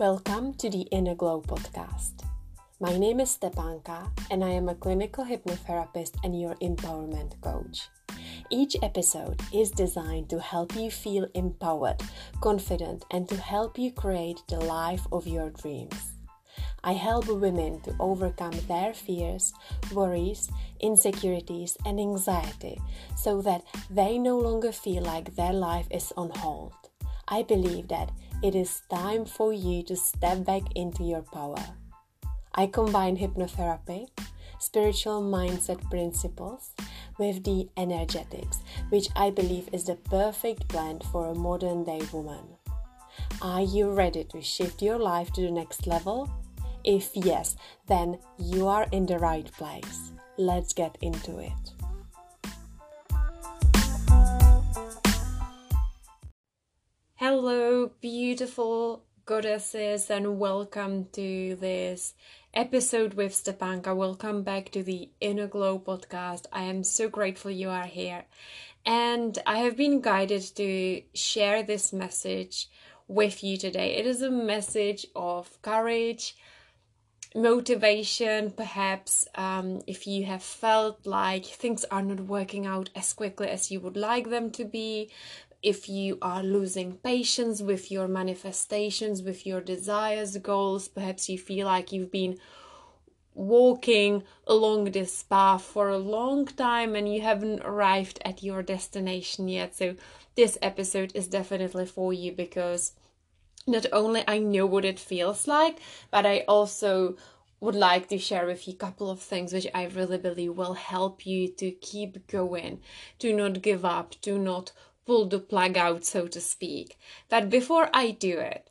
Welcome to the Inner Glow podcast. My name is Stepanka and I am a clinical hypnotherapist and your empowerment coach. Each episode is designed to help you feel empowered, confident, and to help you create the life of your dreams. I help women to overcome their fears, worries, insecurities, and anxiety so that they no longer feel like their life is on hold. I believe that it is time for you to step back into your power. I combine hypnotherapy, spiritual mindset principles with the energetics, which I believe is the perfect blend for a modern day woman. Are you ready to shift your life to the next level? If yes, then you are in the right place. Let's get into it. Hello, beautiful goddesses, and welcome to this episode with Stepanka. Welcome back to the Inner Glow podcast. I am so grateful you are here, and I have been guided to share this message with you today. It is a message of courage, motivation, perhaps um, if you have felt like things are not working out as quickly as you would like them to be, if you are losing patience with your manifestations, with your desires, goals, perhaps you feel like you've been walking along this path for a long time and you haven't arrived at your destination yet. So, this episode is definitely for you because not only I know what it feels like, but I also would like to share with you a couple of things which I really believe will help you to keep going, to not give up, to not pull the plug out, so to speak. But before I do it,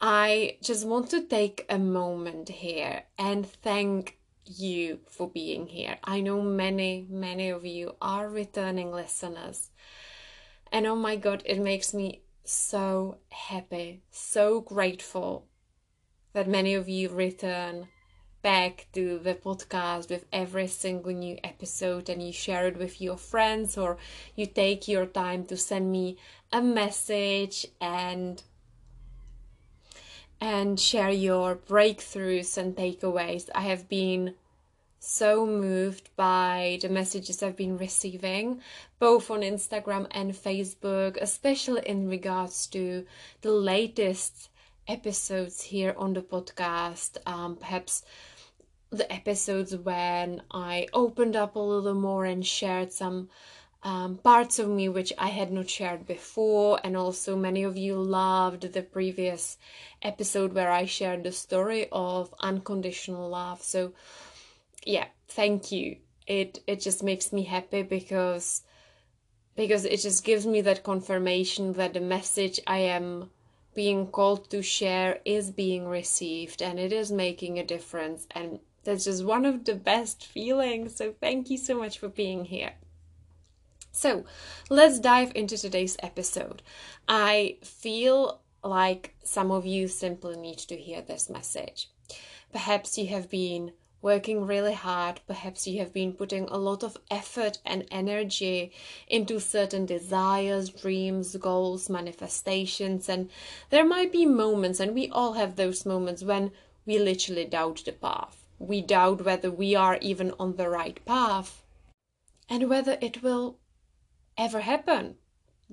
I just want to take a moment here and thank you for being here. I know many, many of you are returning listeners. And oh my God, it makes me so happy, so grateful that many of you return back to the podcast with every single new episode and you share it with your friends or you take your time to send me a message and and share your breakthroughs and takeaways. I have been so moved by the messages I've been receiving, both on Instagram and Facebook, especially in regards to the latest episodes here on the podcast. Um, perhaps the episodes when I opened up a little more and shared some um, parts of me which I had not shared before, and also many of you loved the previous episode where I shared the story of unconditional love. So, yeah, thank you. It it just makes me happy because because it just gives me that confirmation that the message I am being called to share is being received and it is making a difference and that's just one of the best feelings. So, thank you so much for being here. So, let's dive into today's episode. I feel like some of you simply need to hear this message. Perhaps you have been working really hard, perhaps you have been putting a lot of effort and energy into certain desires, dreams, goals, manifestations, and there might be moments, and we all have those moments when we literally doubt the path we doubt whether we are even on the right path and whether it will ever happen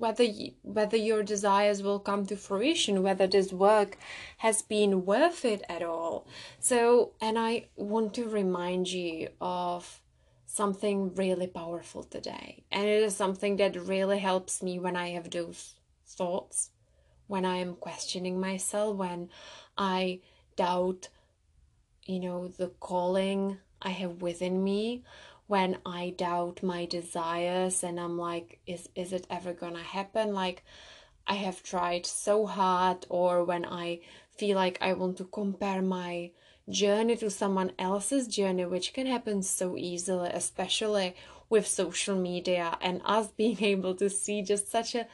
whether whether your desires will come to fruition whether this work has been worth it at all. So and i want to remind you of something really powerful today and it is something that really helps me when i have those thoughts when i am questioning myself when i doubt you know, the calling I have within me when I doubt my desires and I'm like, is is it ever gonna happen? Like I have tried so hard, or when I feel like I want to compare my journey to someone else's journey, which can happen so easily, especially with social media and us being able to see just such a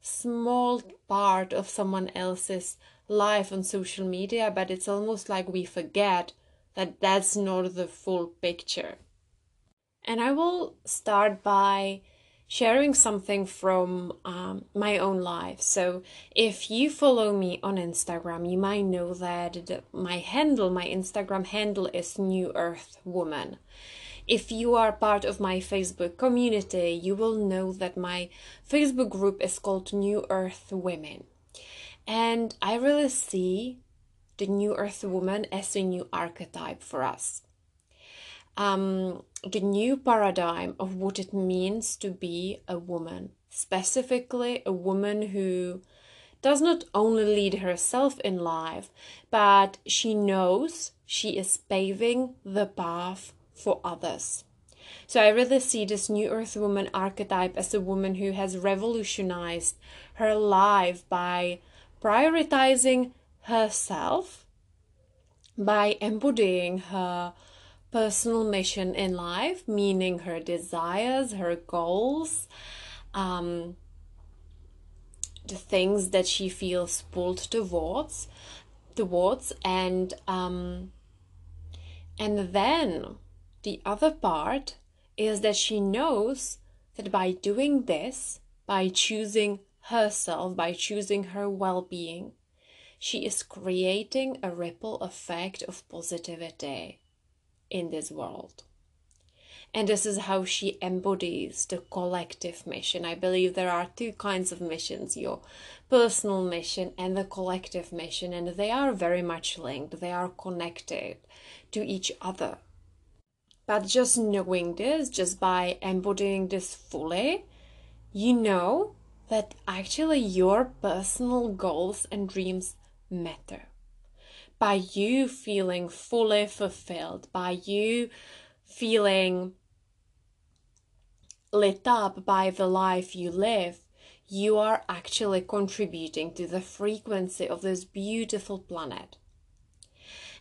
small part of someone else's life on social media, but it's almost like we forget that that's not the full picture. And I will start by sharing something from um, my own life. So, if you follow me on Instagram, you might know that my handle, my Instagram handle is New Earth Woman. If you are part of my Facebook community, you will know that my Facebook group is called New Earth Women. And I really see the New Earth Woman as a new archetype for us um, the new paradigm of what it means to be a woman, specifically a woman who does not only lead herself in life, but she knows she is paving the path for others. So I really see this new earth woman archetype as a woman who has revolutionized her life by prioritizing herself, by embodying her personal mission in life, meaning her desires, her goals, um, the things that she feels pulled towards, towards, and um, and then the other part is that she knows that by doing this, by choosing herself, by choosing her well-being, she is creating a ripple effect of positivity in this world. And this is how she embodies the collective mission. I believe there are two kinds of missions your personal mission and the collective mission, and they are very much linked, they are connected to each other. But just knowing this, just by embodying this fully, you know that actually your personal goals and dreams matter by you feeling fully fulfilled, by you feeling lit up by the life you live, you are actually contributing to the frequency of this beautiful planet.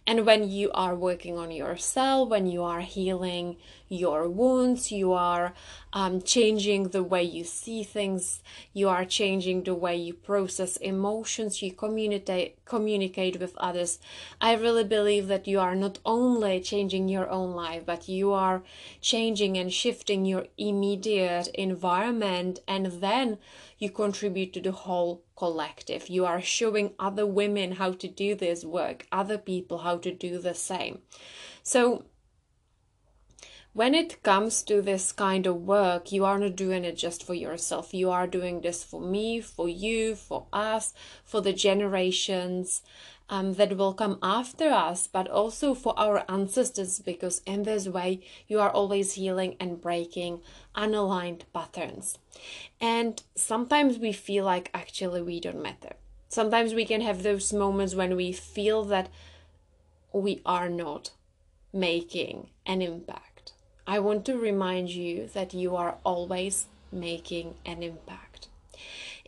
And when you are working on yourself, when you are healing your wounds, you are um, changing the way you see things, you are changing the way you process emotions, you communicate communicate with others. I really believe that you are not only changing your own life, but you are changing and shifting your immediate environment, and then you contribute to the whole collective. You are showing other women how to do this work, other people how to do the same. So, when it comes to this kind of work, you are not doing it just for yourself. You are doing this for me, for you, for us, for the generations um, that will come after us, but also for our ancestors, because in this way you are always healing and breaking unaligned patterns. And sometimes we feel like actually we don't matter. Sometimes we can have those moments when we feel that we are not making an impact. I want to remind you that you are always making an impact.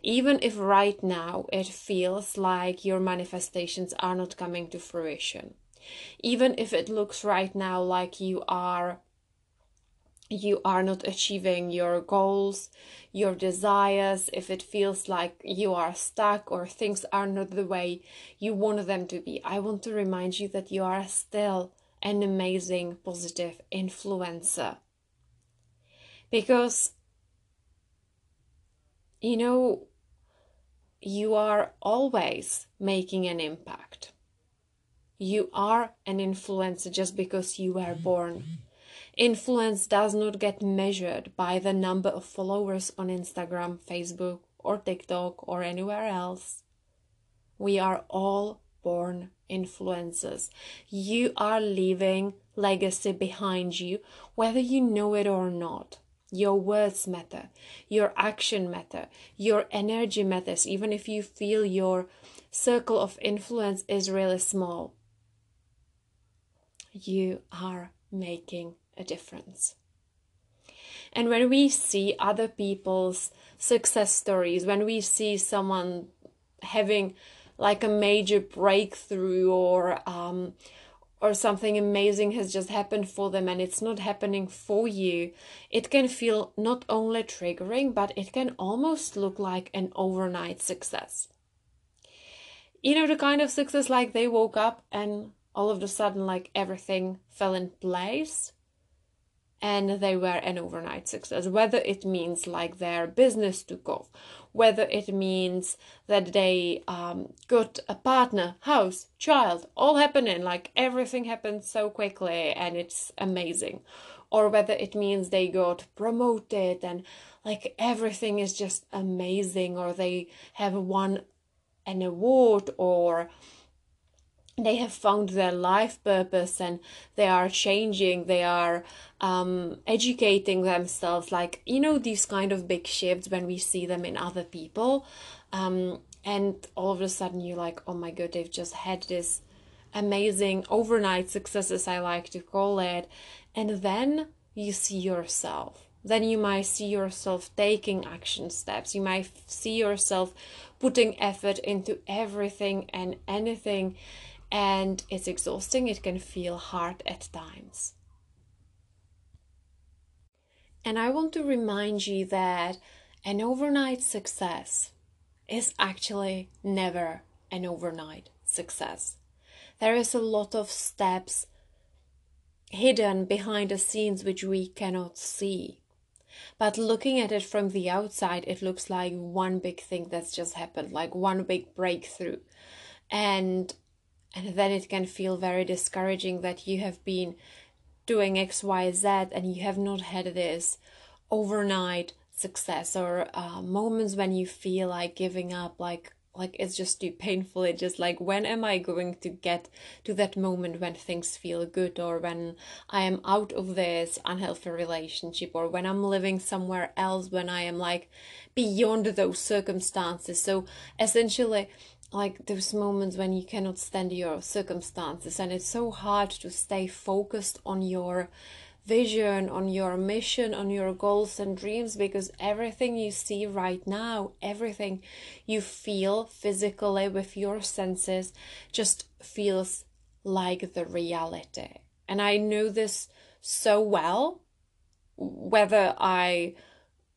Even if right now it feels like your manifestations are not coming to fruition even if it looks right now like you are you are not achieving your goals, your desires, if it feels like you are stuck or things are not the way you want them to be, I want to remind you that you are still an amazing positive influencer. Because, you know, you are always making an impact. You are an influencer just because you were born. Influence does not get measured by the number of followers on Instagram, Facebook, or TikTok, or anywhere else. We are all born influencers. You are leaving legacy behind you, whether you know it or not. Your words matter, your action matter, your energy matters, even if you feel your circle of influence is really small. You are making a difference. And when we see other people's success stories, when we see someone having like a major breakthrough or um, or something amazing has just happened for them and it's not happening for you, it can feel not only triggering, but it can almost look like an overnight success. You know, the kind of success like they woke up and all of a sudden, like everything fell in place. And they were an overnight success. Whether it means like their business took off, whether it means that they um, got a partner, house, child, all happening, like everything happened so quickly and it's amazing, or whether it means they got promoted and like everything is just amazing, or they have won an award or they have found their life purpose and they are changing they are um, educating themselves like you know these kind of big shifts when we see them in other people um, and all of a sudden you're like oh my god they've just had this amazing overnight success as i like to call it. And then you see yourself. Then you might see yourself taking action steps. You might see yourself putting effort into everything and anything and it's exhausting. It can feel hard at times. And I want to remind you that an overnight success is actually never an overnight success. There is a lot of steps hidden behind the scenes which we cannot see. But looking at it from the outside, it looks like one big thing that's just happened, like one big breakthrough. And and then it can feel very discouraging that you have been doing xyz and you have not had this overnight success or uh, moments when you feel like giving up like like it's just too painful. It's just like when am i going to get to that moment when things feel good or when i am out of this unhealthy relationship or when i'm living somewhere else when i am like beyond those circumstances? So essentially like those moments when you cannot stand your circumstances and it's so hard to stay focused on your vision on your mission on your goals and dreams because everything you see right now everything you feel physically with your senses just feels like the reality. And i know this so well whether i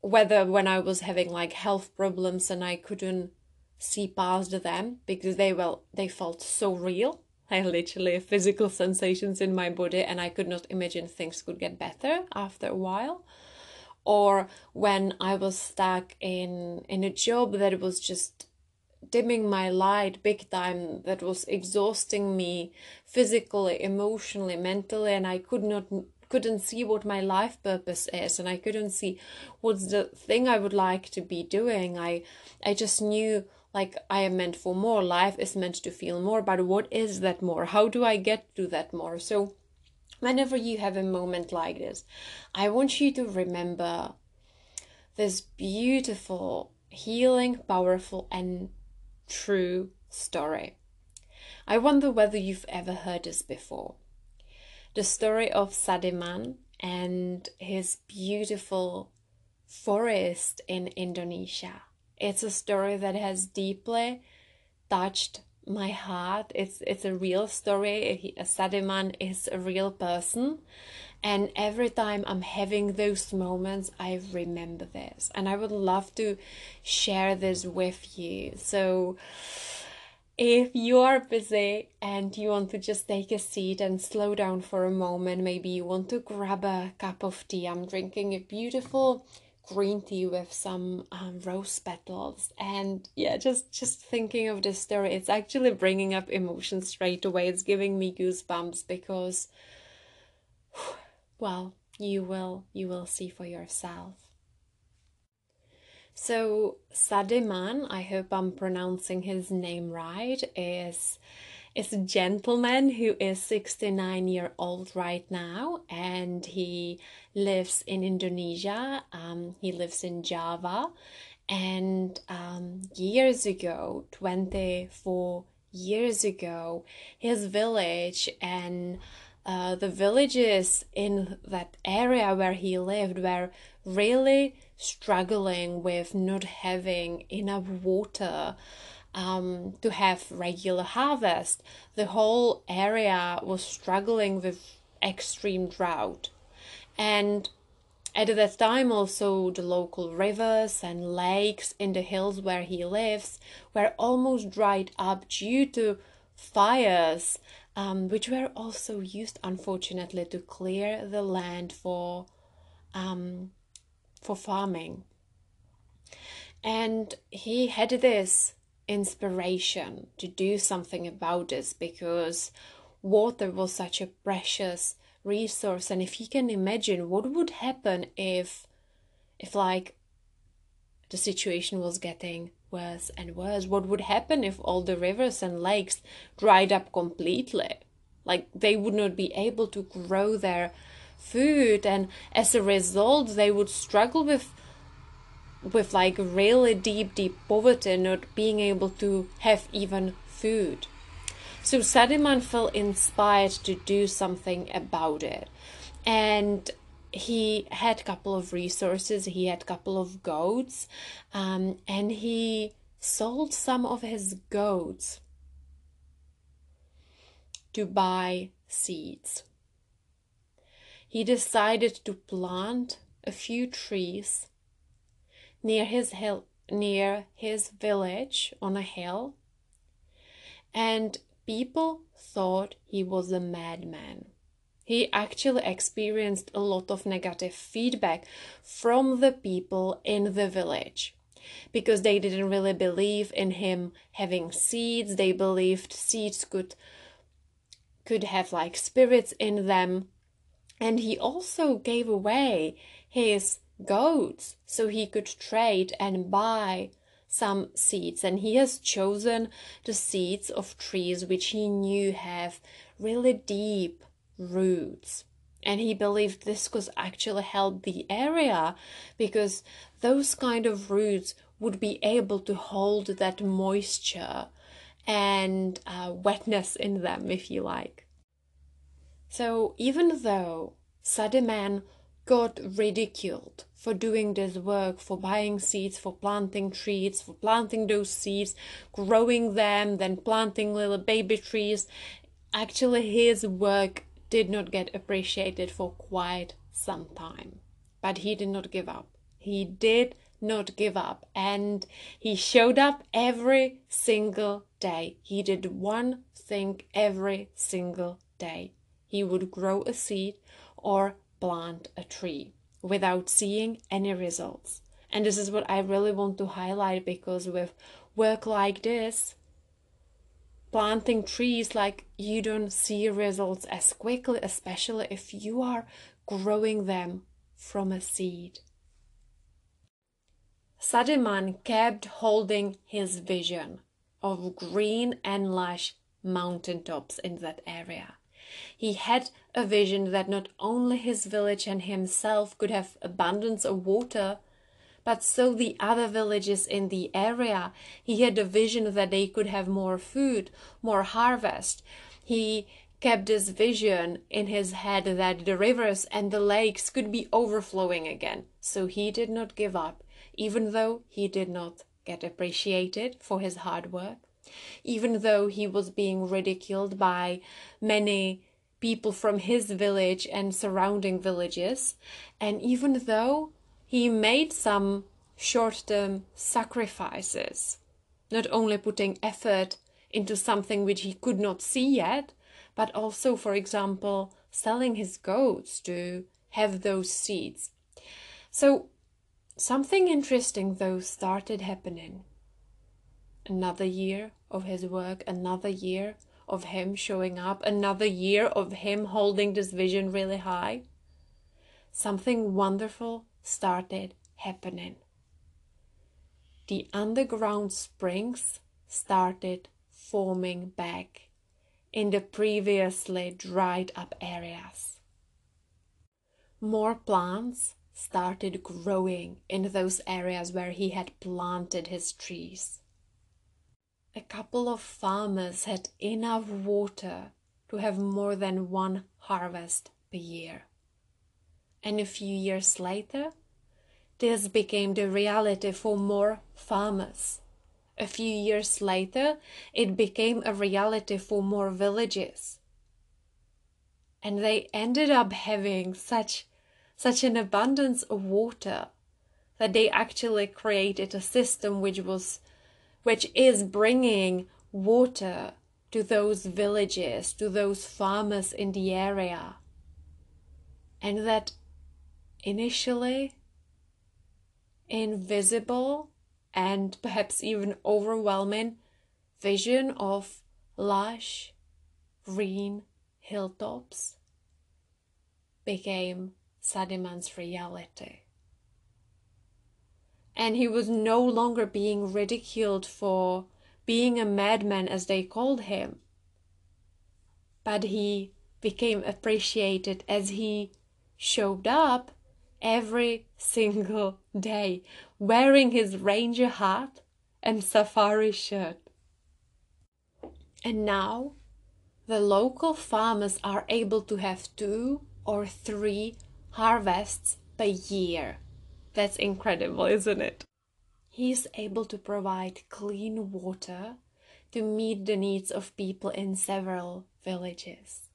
whether when i was having like health problems and i couldn't see past them because they well they felt so real. I literally physical sensations in my body and I could not imagine things could get better after a while. Or when I was stuck in in a job that was just dimming my light big time that was exhausting me physically emotionally mentally and I could not couldn't see what my life purpose is and I couldn't see what's the thing I would like to be doing. I I just knew like I am meant for more. Life is meant to feel more, but what is that more? How do I get to that more? So, whenever you have a moment like this, I want you to remember this beautiful, healing, powerful, and true story. I wonder whether you've ever heard this before. The story of Sadiman and his beautiful forest in Indonesia. It's a story that has deeply touched my heart. It's it's a real story. Sadiman is a real person, and every time I'm having those moments, I remember this, and I would love to share this with you. So. If you are busy and you want to just take a seat and slow down for a moment, maybe you want to grab a cup of tea. I'm drinking a beautiful green tea with some um, rose petals. And yeah just just thinking of this story it's actually bringing up emotions straight away. It's giving me goosebumps because well you will you will see for yourself. So Sadiman, I hope I'm pronouncing his name right, is is a gentleman who is 69 year old right now and he lives in Indonesia. Um, he lives in Java. And um, years ago, 24 years ago, his village and uh, the villages in that area where he lived were really struggling with not having enough water um, to have regular harvest. The whole area was struggling with extreme drought. And at that time, also the local rivers and lakes in the hills where he lives were almost dried up due to fires, um, which were also used, unfortunately, to clear the land for um, for farming. And he had this inspiration to do something about this because water was such a precious resource. And if you can imagine what would happen if if like the situation was getting worse and worse what would happen if all the rivers and lakes dried up completely? Like they would not be able to grow their food and as a result they would struggle with with like really deep deep poverty not being able to have even food so Sadiman felt inspired to do something about it. And he had a couple of resources, he had a couple of goats, um, and he sold some of his goats to buy seeds. He decided to plant a few trees near his hill near his village on a hill and People thought he was a madman. He actually experienced a lot of negative feedback from the people in the village because they didn't really believe in him having seeds. They believed seeds could could have like spirits in them. And he also gave away his goats so he could trade and buy some seeds. And he has chosen the seeds of trees which he knew have really deep roots. And he believed this could actually help the area because those kind of roots would be able to hold that moisture and uh, wetness in them if you like. So even though Sadiman got ridiculed for doing this work, for buying seeds, for planting trees, for planting those seeds, growing them, then planting little baby trees. Actually, his work did not get appreciated for quite some time. But he did not give up. He did not give up and he showed up every single day. He did one thing every single day. He would grow a seed or plant a tree without seeing any results. And this is what I really want to highlight because with work like this, planting trees like you don't see results as quickly, especially if you are growing them from a seed. Sadiman kept holding his vision of green and lush mountaintops in that area. He had a vision that not only his village and himself could have abundance of water, but so the other villages in the area. He had a vision that they could have more food, more harvest. He kept this vision in his head that the rivers and the lakes could be overflowing again. So he did not give up, even though he did not get appreciated for his hard work even though he was being ridiculed by many people from his village and surrounding villages, and even though he made some short term sacrifices, not only putting effort into something which he could not see yet, but also, for example, selling his goats to have those seeds. So, something interesting though started happening another year of his work, another year of him showing up, another year of him holding this vision really high, something wonderful started happening. The underground springs started forming back in the previously dried up areas. More plants started growing in those areas where he had planted his trees a couple of farmers had enough water to have more than one harvest per year. And a few years later, this became the reality for more farmers. A few years later, it became a reality for more villages. And they ended up having such, such an abundance of water that they actually created a system which was which is bringing water to those villages, to those farmers in the area. And that initially invisible and perhaps even overwhelming vision of lush green hilltops became Sadiman's reality. And he was no longer being ridiculed for being a madman, as they called him, but he became appreciated as he showed up every single day wearing his ranger hat and safari shirt. And now the local farmers are able to have two or three harvests per year. That's incredible, isn't it? He's able to provide clean water to meet the needs of people in several villages.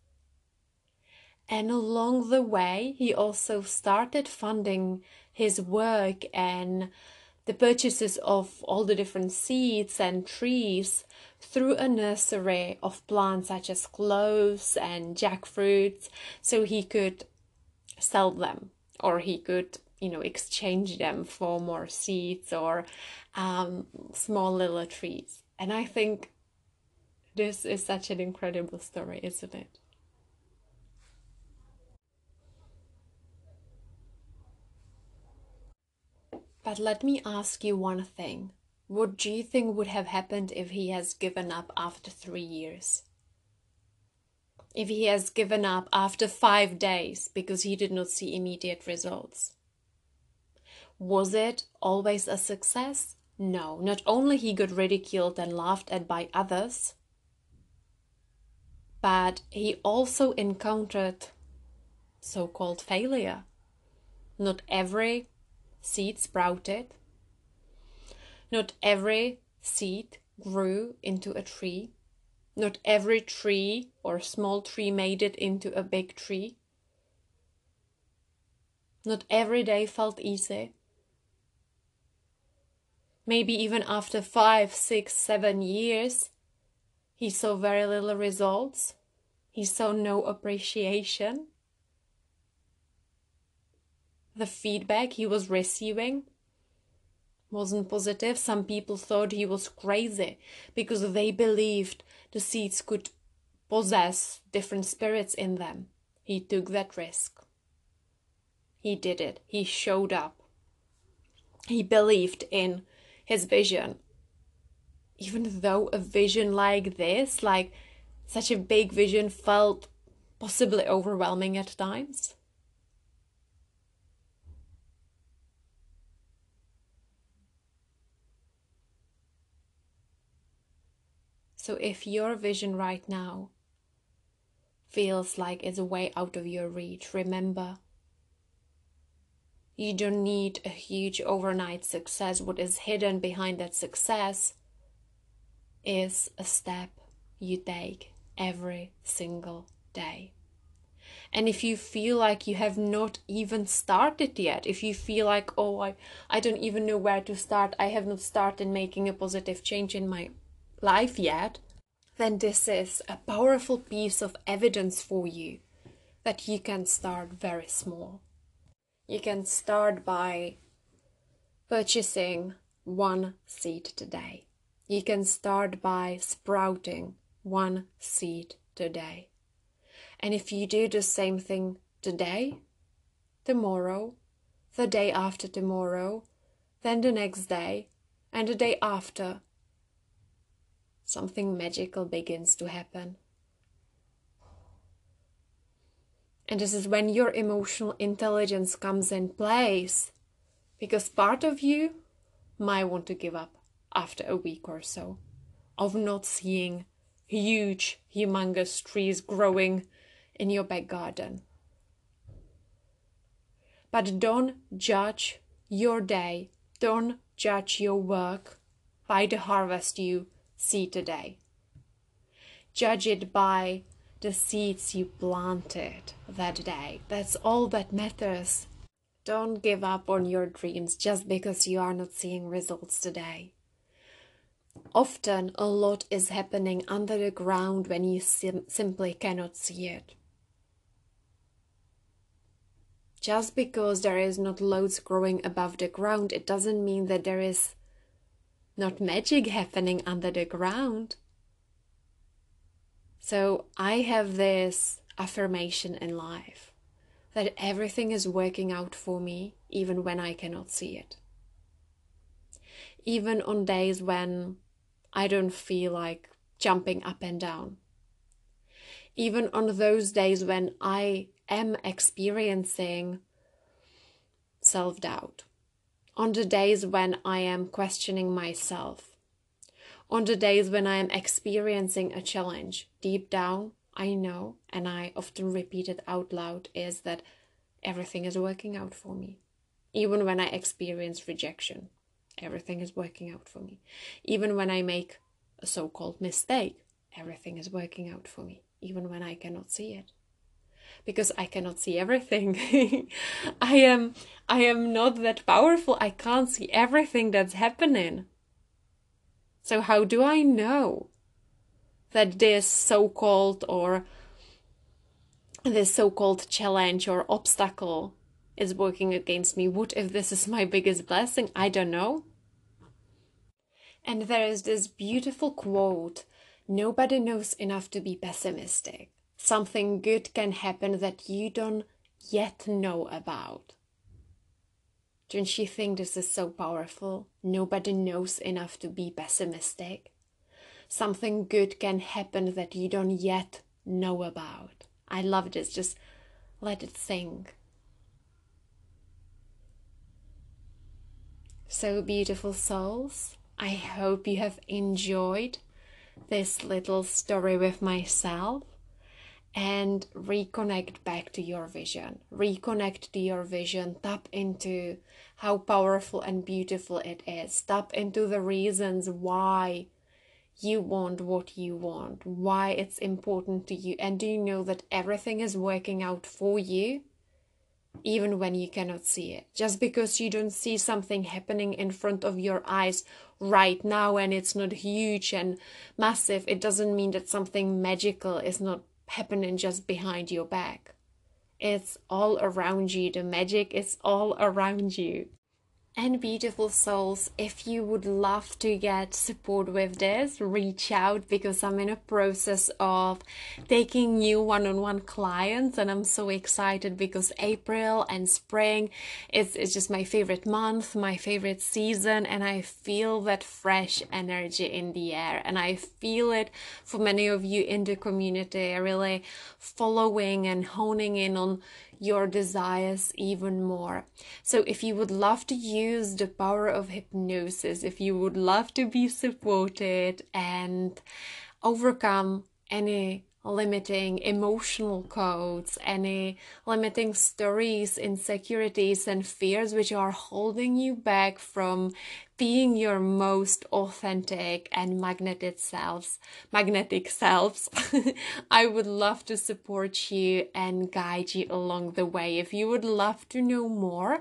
And along the way, he also started funding his work and the purchases of all the different seeds and trees through a nursery of plants such as cloves and jackfruits so he could sell them or he could you know exchange them for more seeds or um, small little trees and i think this is such an incredible story isn't it But let me ask you one thing. What do you think would have happened if he has given up after three years? If he has given up after five days because he did not see immediate results? Was it always a success? No, not only he got ridiculed and laughed at by others, but he also encountered so called failure. Not every seed sprouted. Not every seed grew into a tree. Not every tree or small tree made it into a big tree. Not every day felt easy. Maybe even after five, six, seven years, he saw very little results. He saw no appreciation the feedback he was receiving wasn't positive. Some people thought he was crazy because they believed the seeds could possess different spirits in them. He took that risk. He did it. He showed up. He believed in his vision. Even though a vision like this, like such a big vision, felt possibly overwhelming at times. So if your vision right now feels like it's way out of your reach, remember you don't need a huge overnight success. What is hidden behind that success is a step you take every single day. And if you feel like you have not even started yet, if you feel like, oh, I, I don't even know where to start, I have not started making a positive change in my life yet, then this is a powerful piece of evidence for you that you can start very small. You can start by purchasing one seed today. You can start by sprouting one seed today. And if you do the same thing today, tomorrow, the day after tomorrow, then the next day, and the day after, something magical begins to happen. And this is when your emotional intelligence comes in place because part of you might want to give up after a week or so of not seeing huge, humongous trees growing in your back garden. But don't judge your day, don't judge your work by the harvest you see today. Judge it by the seeds you planted that day. That's all that matters. Don't give up on your dreams just because you are not seeing results today. Often, a lot is happening under the ground when you sim- simply cannot see it. just because there is not loads growing above the ground, it doesn't mean that there is not magic happening under the ground. So I have this affirmation in life that everything is working out for me, even when I cannot see it. Even on days when I don't feel like jumping up and down. Even on those days when I am experiencing self doubt, on the days when I am questioning myself, on the days when I am experiencing a challenge, deep down, I know, and I often repeat it out loud, is that everything is working out for me. Even when I experience rejection, everything is working out for me. Even when I make a so called mistake, everything is working out for me, even when I cannot see it because I cannot see everything. I am I am not that powerful. I can't see everything that's happening. So how do I know that this so-called or this so-called challenge or obstacle is working against me? What if this is my biggest blessing? I don't know. And there is this beautiful quote Nobody knows enough to be pessimistic something good can happen that you don't yet know about. Don't you think this is so powerful? Nobody knows enough to be pessimistic. Something good can happen that you don't yet know about. I love this. Just let it sink. So, beautiful souls, I hope you have enjoyed this little story with myself and reconnect back to your vision. Reconnect to your vision. Tap into how powerful and beautiful it is. Tap into the reasons why you want what you want, why it's important to you. And do you know that everything is working out for you? Even when you cannot see it. Just because you don't see something happening in front of your eyes right now and it's not huge and massive, it doesn't mean that something magical is not happening just behind your back. It's all around you. The magic is all around you and beautiful souls, if you would love to get support with this, reach out because I'm in a process of taking new one on one clients, and I'm so excited because April and spring is, is just my favorite month, my favorite season, and I feel that fresh energy in the air, and I feel it for many of you in the community, really following and honing in on your desires even more. So, if you would love to use the power of hypnosis, if you would love to be supported and overcome any limiting emotional codes, any limiting stories, insecurities, and fears which are holding you back from being your most authentic and magnetic selves magnetic selves i would love to support you and guide you along the way. If you would love to know more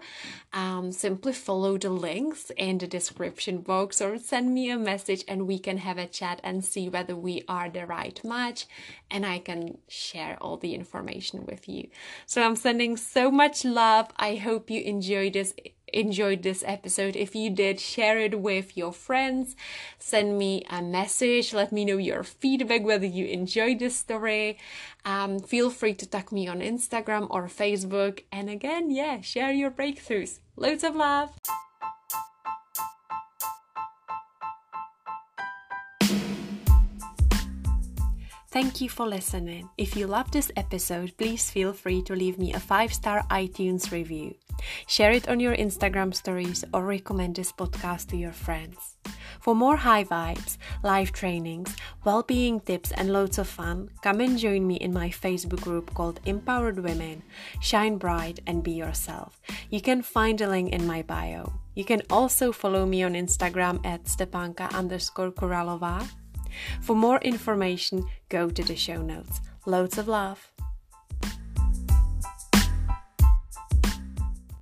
um, simply follow the links in the description box or send me a message and we can have a chat and see whether we are the right match and i can share all the information with you. So i'm sending so much love. I hope you enjoy this enjoyed this episode. If you did, share it with your friends. Send me a message. Let me know your feedback, whether you enjoyed this story. Um, feel free to tag me on Instagram or Facebook. And again, yeah, share your breakthroughs. Loads of love. Thank you for listening. If you love this episode, please feel free to leave me a 5 star iTunes review. Share it on your Instagram stories or recommend this podcast to your friends. For more high vibes, live trainings, well being tips, and loads of fun, come and join me in my Facebook group called Empowered Women. Shine bright and be yourself. You can find a link in my bio. You can also follow me on Instagram at stepanka underscore Kuralova. For more information, go to the show notes. Loads of love.